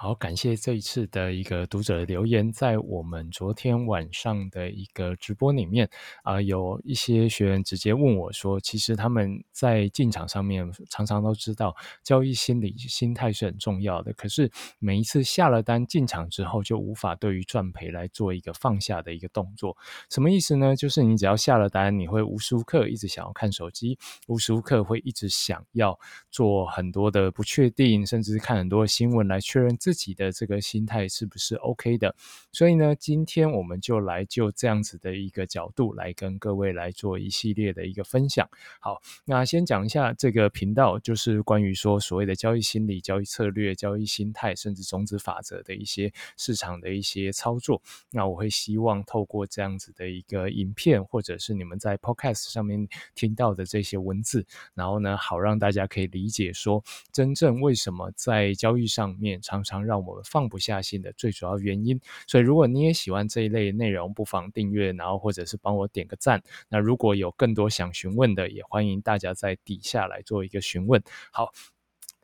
好，感谢这一次的一个读者的留言，在我们昨天晚上的一个直播里面啊，有一些学员直接问我说，其实他们在进场上面常常都知道交易心理心态是很重要的，可是每一次下了单进场之后，就无法对于赚赔来做一个放下的一个动作。什么意思呢？就是你只要下了单，你会无时无刻一直想要看手机，无时无刻会一直想要做很多的不确定，甚至是看很多的新闻来确认。自己的这个心态是不是 OK 的？所以呢，今天我们就来就这样子的一个角度来跟各位来做一系列的一个分享。好，那先讲一下这个频道，就是关于说所谓的交易心理、交易策略、交易心态，甚至种子法则的一些市场的一些操作。那我会希望透过这样子的一个影片，或者是你们在 Podcast 上面听到的这些文字，然后呢，好让大家可以理解说，真正为什么在交易上面常常让我们放不下心的最主要原因，所以如果你也喜欢这一类内容，不妨订阅，然后或者是帮我点个赞。那如果有更多想询问的，也欢迎大家在底下来做一个询问。好。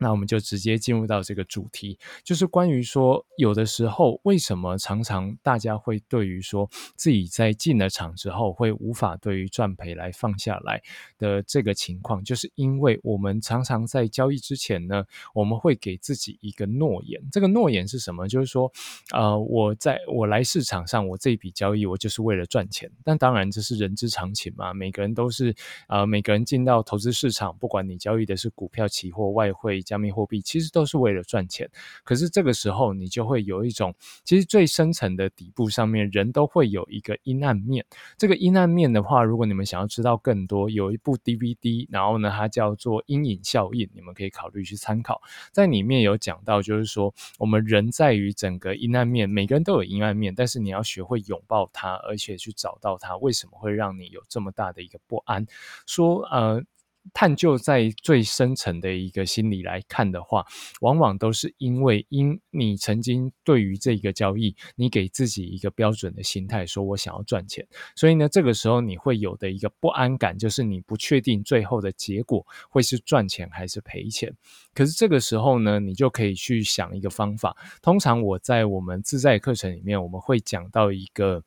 那我们就直接进入到这个主题，就是关于说，有的时候为什么常常大家会对于说自己在进了场之后，会无法对于赚赔来放下来的这个情况，就是因为我们常常在交易之前呢，我们会给自己一个诺言。这个诺言是什么？就是说，呃，我在我来市场上，我这一笔交易我就是为了赚钱。但当然这是人之常情嘛，每个人都是，呃，每个人进到投资市场，不管你交易的是股票、期货、外汇。加加密货币其实都是为了赚钱，可是这个时候你就会有一种，其实最深层的底部上面人都会有一个阴暗面。这个阴暗面的话，如果你们想要知道更多，有一部 DVD，然后呢，它叫做《阴影效应》，你们可以考虑去参考。在里面有讲到，就是说我们人在于整个阴暗面，每个人都有阴暗面，但是你要学会拥抱它，而且去找到它为什么会让你有这么大的一个不安。说呃。探究在最深层的一个心理来看的话，往往都是因为因你曾经对于这个交易，你给自己一个标准的心态，说我想要赚钱，所以呢，这个时候你会有的一个不安感，就是你不确定最后的结果会是赚钱还是赔钱。可是这个时候呢，你就可以去想一个方法。通常我在我们自在课程里面，我们会讲到一个。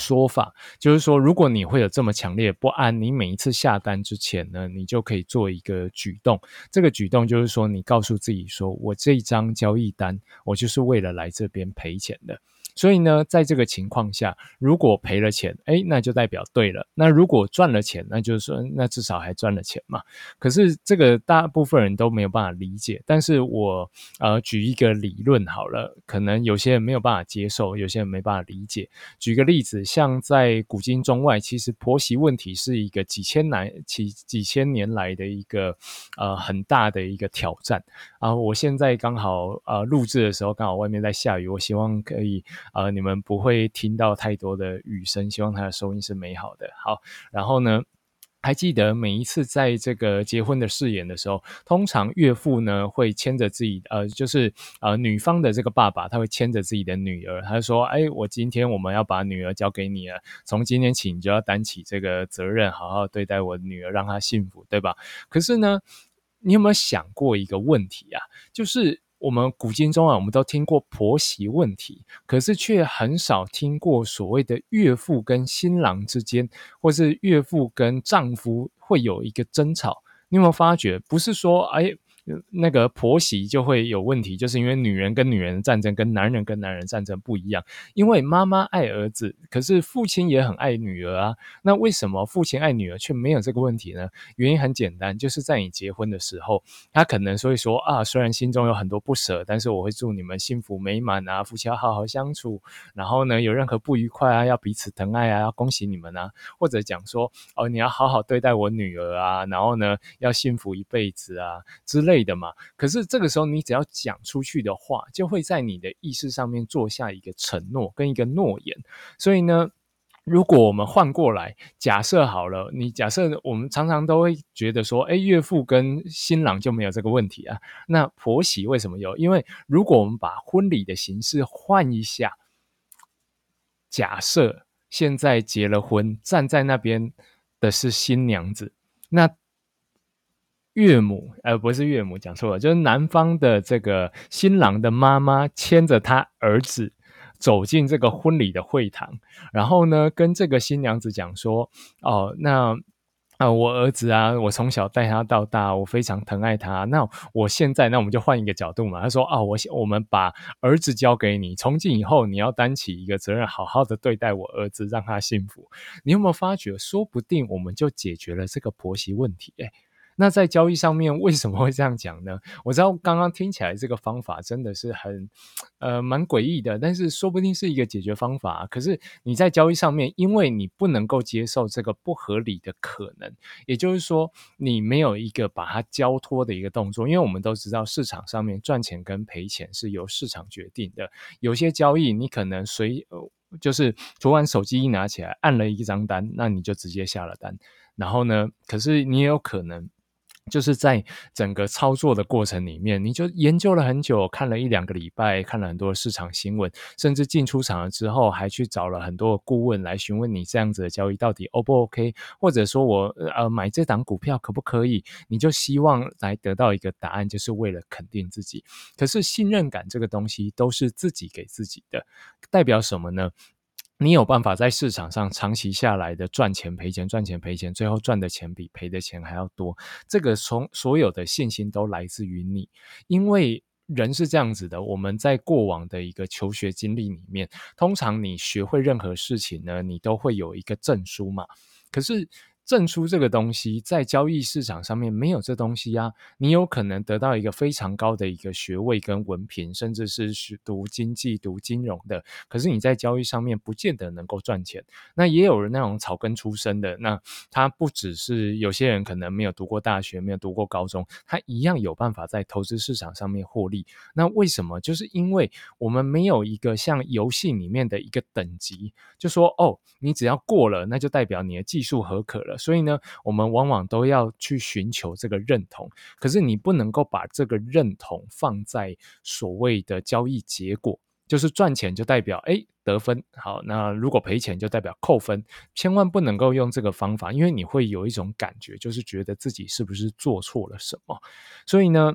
说法就是说，如果你会有这么强烈不安，你每一次下单之前呢，你就可以做一个举动。这个举动就是说，你告诉自己说：“我这一张交易单，我就是为了来这边赔钱的。”所以呢，在这个情况下，如果赔了钱，哎，那就代表对了。那如果赚了钱，那就是说，那至少还赚了钱嘛。可是这个大部分人都没有办法理解。但是我呃举一个理论好了，可能有些人没有办法接受，有些人没办法理解。举个例子，像在古今中外，其实婆媳问题是一个几千来几几千年来的一个呃很大的一个挑战啊。我现在刚好呃录制的时候，刚好外面在下雨，我希望可以。呃，你们不会听到太多的雨声，希望它的收音是美好的。好，然后呢，还记得每一次在这个结婚的誓言的时候，通常岳父呢会牵着自己，呃，就是呃女方的这个爸爸，他会牵着自己的女儿，他说：“哎，我今天我们要把女儿交给你了，从今天起你就要担起这个责任，好好对待我女儿，让她幸福，对吧？”可是呢，你有没有想过一个问题啊？就是。我们古今中外，我们都听过婆媳问题，可是却很少听过所谓的岳父跟新郎之间，或是岳父跟丈夫会有一个争吵。你有没有发觉？不是说，哎。那个婆媳就会有问题，就是因为女人跟女人的战争跟男人跟男人战争不一样。因为妈妈爱儿子，可是父亲也很爱女儿啊。那为什么父亲爱女儿却没有这个问题呢？原因很简单，就是在你结婚的时候，他可能所以说啊，虽然心中有很多不舍，但是我会祝你们幸福美满啊，夫妻要好好相处。然后呢，有任何不愉快啊，要彼此疼爱啊，要恭喜你们啊，或者讲说哦，你要好好对待我女儿啊，然后呢，要幸福一辈子啊之类。对的嘛？可是这个时候，你只要讲出去的话，就会在你的意识上面做下一个承诺跟一个诺言。所以呢，如果我们换过来假设好了，你假设我们常常都会觉得说，哎，岳父跟新郎就没有这个问题啊？那婆媳为什么有？因为如果我们把婚礼的形式换一下，假设现在结了婚，站在那边的是新娘子，那。岳母，呃，不是岳母，讲错了，就是男方的这个新郎的妈妈牵着他儿子走进这个婚礼的会堂，然后呢，跟这个新娘子讲说，哦，那。啊，我儿子啊，我从小带他到大，我非常疼爱他。那我现在，那我们就换一个角度嘛。他说啊，我我们把儿子交给你，从今以后你要担起一个责任，好好的对待我儿子，让他幸福。你有没有发觉，说不定我们就解决了这个婆媳问题？诶那在交易上面为什么会这样讲呢？我知道刚刚听起来这个方法真的是很，呃，蛮诡异的，但是说不定是一个解决方法。可是你在交易上面，因为你不能够接受这个不合理的可能，也就是说你没有一个把它交托的一个动作。因为我们都知道市场上面赚钱跟赔钱是由市场决定的，有些交易你可能随就是昨晚手机一拿起来按了一张单，那你就直接下了单，然后呢，可是你也有可能。就是在整个操作的过程里面，你就研究了很久，看了一两个礼拜，看了很多市场新闻，甚至进出场了之后，还去找了很多顾问来询问你这样子的交易到底 O 不 OK，或者说我呃买这档股票可不可以？你就希望来得到一个答案，就是为了肯定自己。可是信任感这个东西都是自己给自己的，代表什么呢？你有办法在市场上长期下来的赚钱赔钱赚钱赔钱，最后赚的钱比赔的钱还要多。这个从所有的信心都来自于你，因为人是这样子的。我们在过往的一个求学经历里面，通常你学会任何事情呢，你都会有一个证书嘛。可是。证书这个东西在交易市场上面没有这东西啊，你有可能得到一个非常高的一个学位跟文凭，甚至是是读经济、读金融的，可是你在交易上面不见得能够赚钱。那也有人那种草根出身的，那他不只是有些人可能没有读过大学，没有读过高中，他一样有办法在投资市场上面获利。那为什么？就是因为我们没有一个像游戏里面的一个等级，就说哦，你只要过了，那就代表你的技术合可了。所以呢，我们往往都要去寻求这个认同，可是你不能够把这个认同放在所谓的交易结果，就是赚钱就代表哎得分好，那如果赔钱就代表扣分，千万不能够用这个方法，因为你会有一种感觉，就是觉得自己是不是做错了什么，所以呢。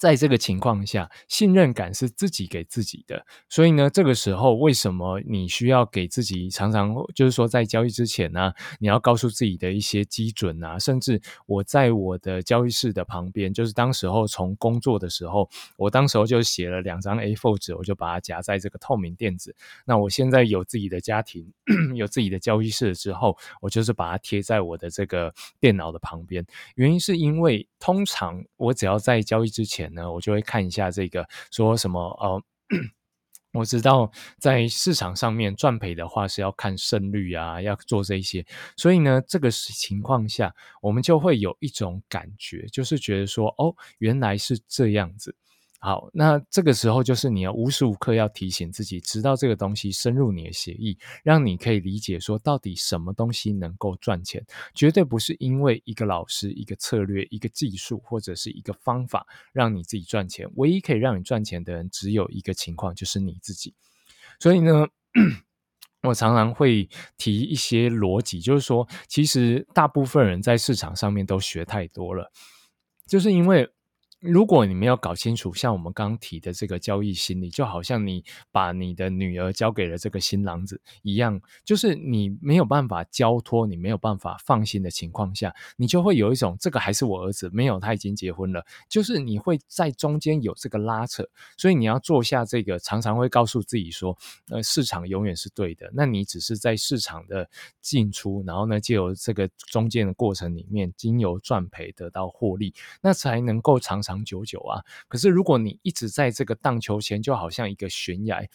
在这个情况下，信任感是自己给自己的，所以呢，这个时候为什么你需要给自己常常就是说在交易之前呢，你要告诉自己的一些基准啊，甚至我在我的交易室的旁边，就是当时候从工作的时候，我当时候就写了两张 A4 纸，我就把它夹在这个透明垫子。那我现在有自己的家庭，有自己的交易室之后，我就是把它贴在我的这个电脑的旁边。原因是因为通常我只要在交易之前。呢，我就会看一下这个说什么呃，我知道在市场上面赚赔的话是要看胜率啊，要做这些，所以呢，这个情况下我们就会有一种感觉，就是觉得说哦，原来是这样子。好，那这个时候就是你要无时无刻要提醒自己，直到这个东西深入你的协议，让你可以理解说到底什么东西能够赚钱，绝对不是因为一个老师、一个策略、一个技术或者是一个方法让你自己赚钱。唯一可以让你赚钱的人，只有一个情况，就是你自己。所以呢，我常常会提一些逻辑，就是说，其实大部分人在市场上面都学太多了，就是因为。如果你没有搞清楚，像我们刚提的这个交易心理，就好像你把你的女儿交给了这个新郎子一样，就是你没有办法交托，你没有办法放心的情况下，你就会有一种这个还是我儿子，没有他已经结婚了，就是你会在中间有这个拉扯，所以你要做下这个，常常会告诉自己说，呃，市场永远是对的，那你只是在市场的进出，然后呢，借由这个中间的过程里面，经由赚赔得到获利，那才能够常常。长久久啊！可是如果你一直在这个荡秋千，就好像一个悬崖。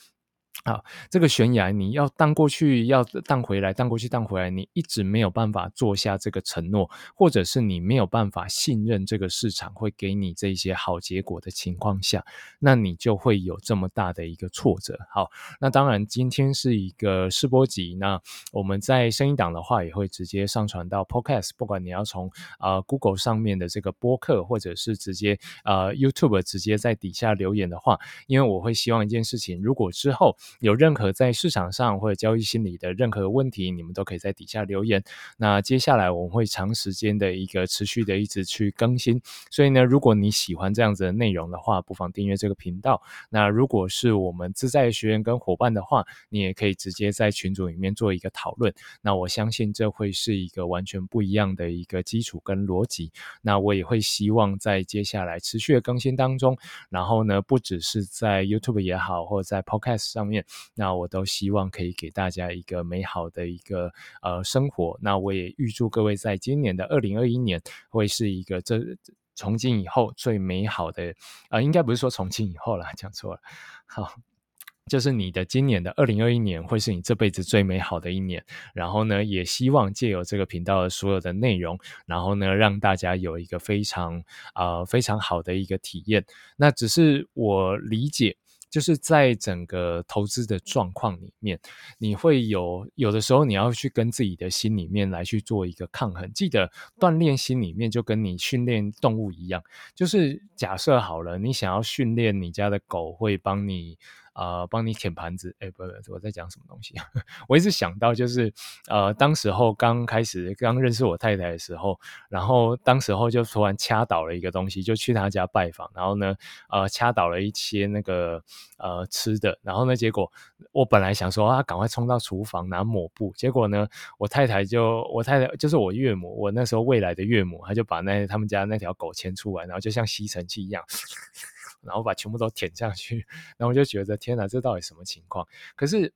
好，这个悬崖你要荡过去，要荡回来，荡过去，荡回来，你一直没有办法做下这个承诺，或者是你没有办法信任这个市场会给你这些好结果的情况下，那你就会有这么大的一个挫折。好，那当然今天是一个试播集，那我们在声音档的话也会直接上传到 Podcast，不管你要从啊 Google 上面的这个播客，或者是直接啊 YouTube 直接在底下留言的话，因为我会希望一件事情，如果之后。有任何在市场上或者交易心理的任何问题，你们都可以在底下留言。那接下来我们会长时间的一个持续的一直去更新，所以呢，如果你喜欢这样子的内容的话，不妨订阅这个频道。那如果是我们自在学员跟伙伴的话，你也可以直接在群组里面做一个讨论。那我相信这会是一个完全不一样的一个基础跟逻辑。那我也会希望在接下来持续的更新当中，然后呢，不只是在 YouTube 也好，或者在 Podcast 上面，那我都希望可以给大家一个美好的一个呃生活。那我也预祝各位在今年的二零二一年会是一个这从今以后最美好的啊，应该不是说从今以后了，讲错了，好。就是你的今年的二零二一年会是你这辈子最美好的一年，然后呢，也希望借由这个频道的所有的内容，然后呢，让大家有一个非常啊非常好的一个体验。那只是我理解。就是在整个投资的状况里面，你会有有的时候你要去跟自己的心里面来去做一个抗衡。记得锻炼心里面就跟你训练动物一样，就是假设好了，你想要训练你家的狗会帮你。啊，帮你舔盘子，哎，不不，我在讲什么东西？我一直想到就是，呃，当时候刚开始刚认识我太太的时候，然后当时候就突然掐倒了一个东西，就去他家拜访，然后呢，呃，掐倒了一些那个呃吃的，然后呢，结果我本来想说啊，赶快冲到厨房拿抹布，结果呢，我太太就我太太就是我岳母，我那时候未来的岳母，她就把那他们家那条狗牵出来，然后就像吸尘器一样。然后把全部都舔下去，然后我就觉得天哪，这到底什么情况？可是。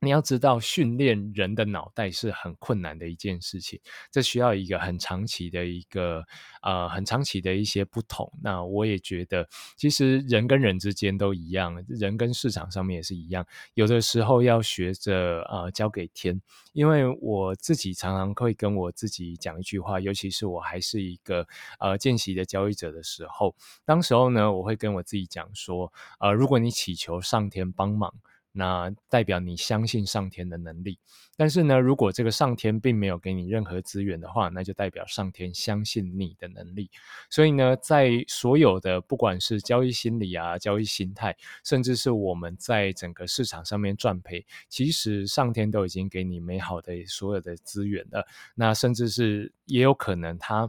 你要知道，训练人的脑袋是很困难的一件事情，这需要一个很长期的一个呃很长期的一些不同。那我也觉得，其实人跟人之间都一样，人跟市场上面也是一样，有的时候要学着呃交给天。因为我自己常常会跟我自己讲一句话，尤其是我还是一个呃见习的交易者的时候，当时候呢，我会跟我自己讲说，呃，如果你祈求上天帮忙。那代表你相信上天的能力，但是呢，如果这个上天并没有给你任何资源的话，那就代表上天相信你的能力。所以呢，在所有的不管是交易心理啊、交易心态，甚至是我们在整个市场上面赚赔，其实上天都已经给你美好的所有的资源了。那甚至是也有可能他。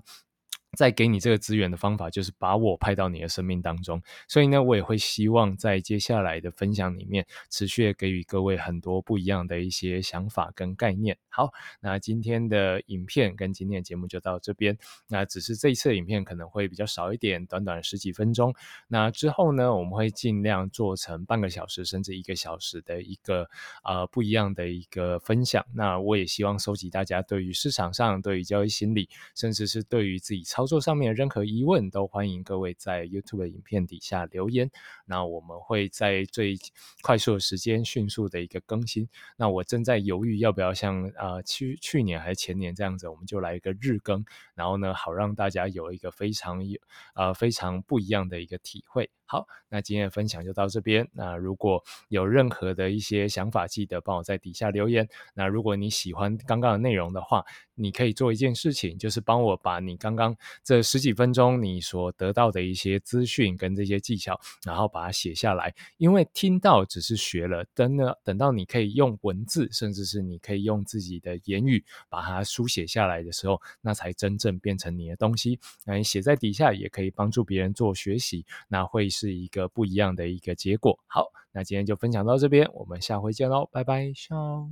在给你这个资源的方法，就是把我派到你的生命当中。所以呢，我也会希望在接下来的分享里面，持续给予各位很多不一样的一些想法跟概念。好，那今天的影片跟今天的节目就到这边。那只是这一次的影片可能会比较少一点，短短十几分钟。那之后呢，我们会尽量做成半个小时甚至一个小时的一个呃不一样的一个分享。那我也希望收集大家对于市场上、对于交易心理，甚至是对于自己操操作上面任何疑问，都欢迎各位在 YouTube 的影片底下留言。那我们会在最快速的时间迅速的一个更新。那我正在犹豫要不要像啊去去年还是前年这样子，我们就来一个日更，然后呢，好让大家有一个非常有呃非常不一样的一个体会。好，那今天的分享就到这边。那如果有任何的一些想法，记得帮我在底下留言。那如果你喜欢刚刚的内容的话，你可以做一件事情，就是帮我把你刚刚这十几分钟你所得到的一些资讯跟这些技巧，然后把它写下来。因为听到只是学了，等呢等到你可以用文字，甚至是你可以用自己的言语把它书写下来的时候，那才真正变成你的东西。那你写在底下也可以帮助别人做学习，那会。是一个不一样的一个结果。好，那今天就分享到这边，我们下回见喽，拜拜，笑。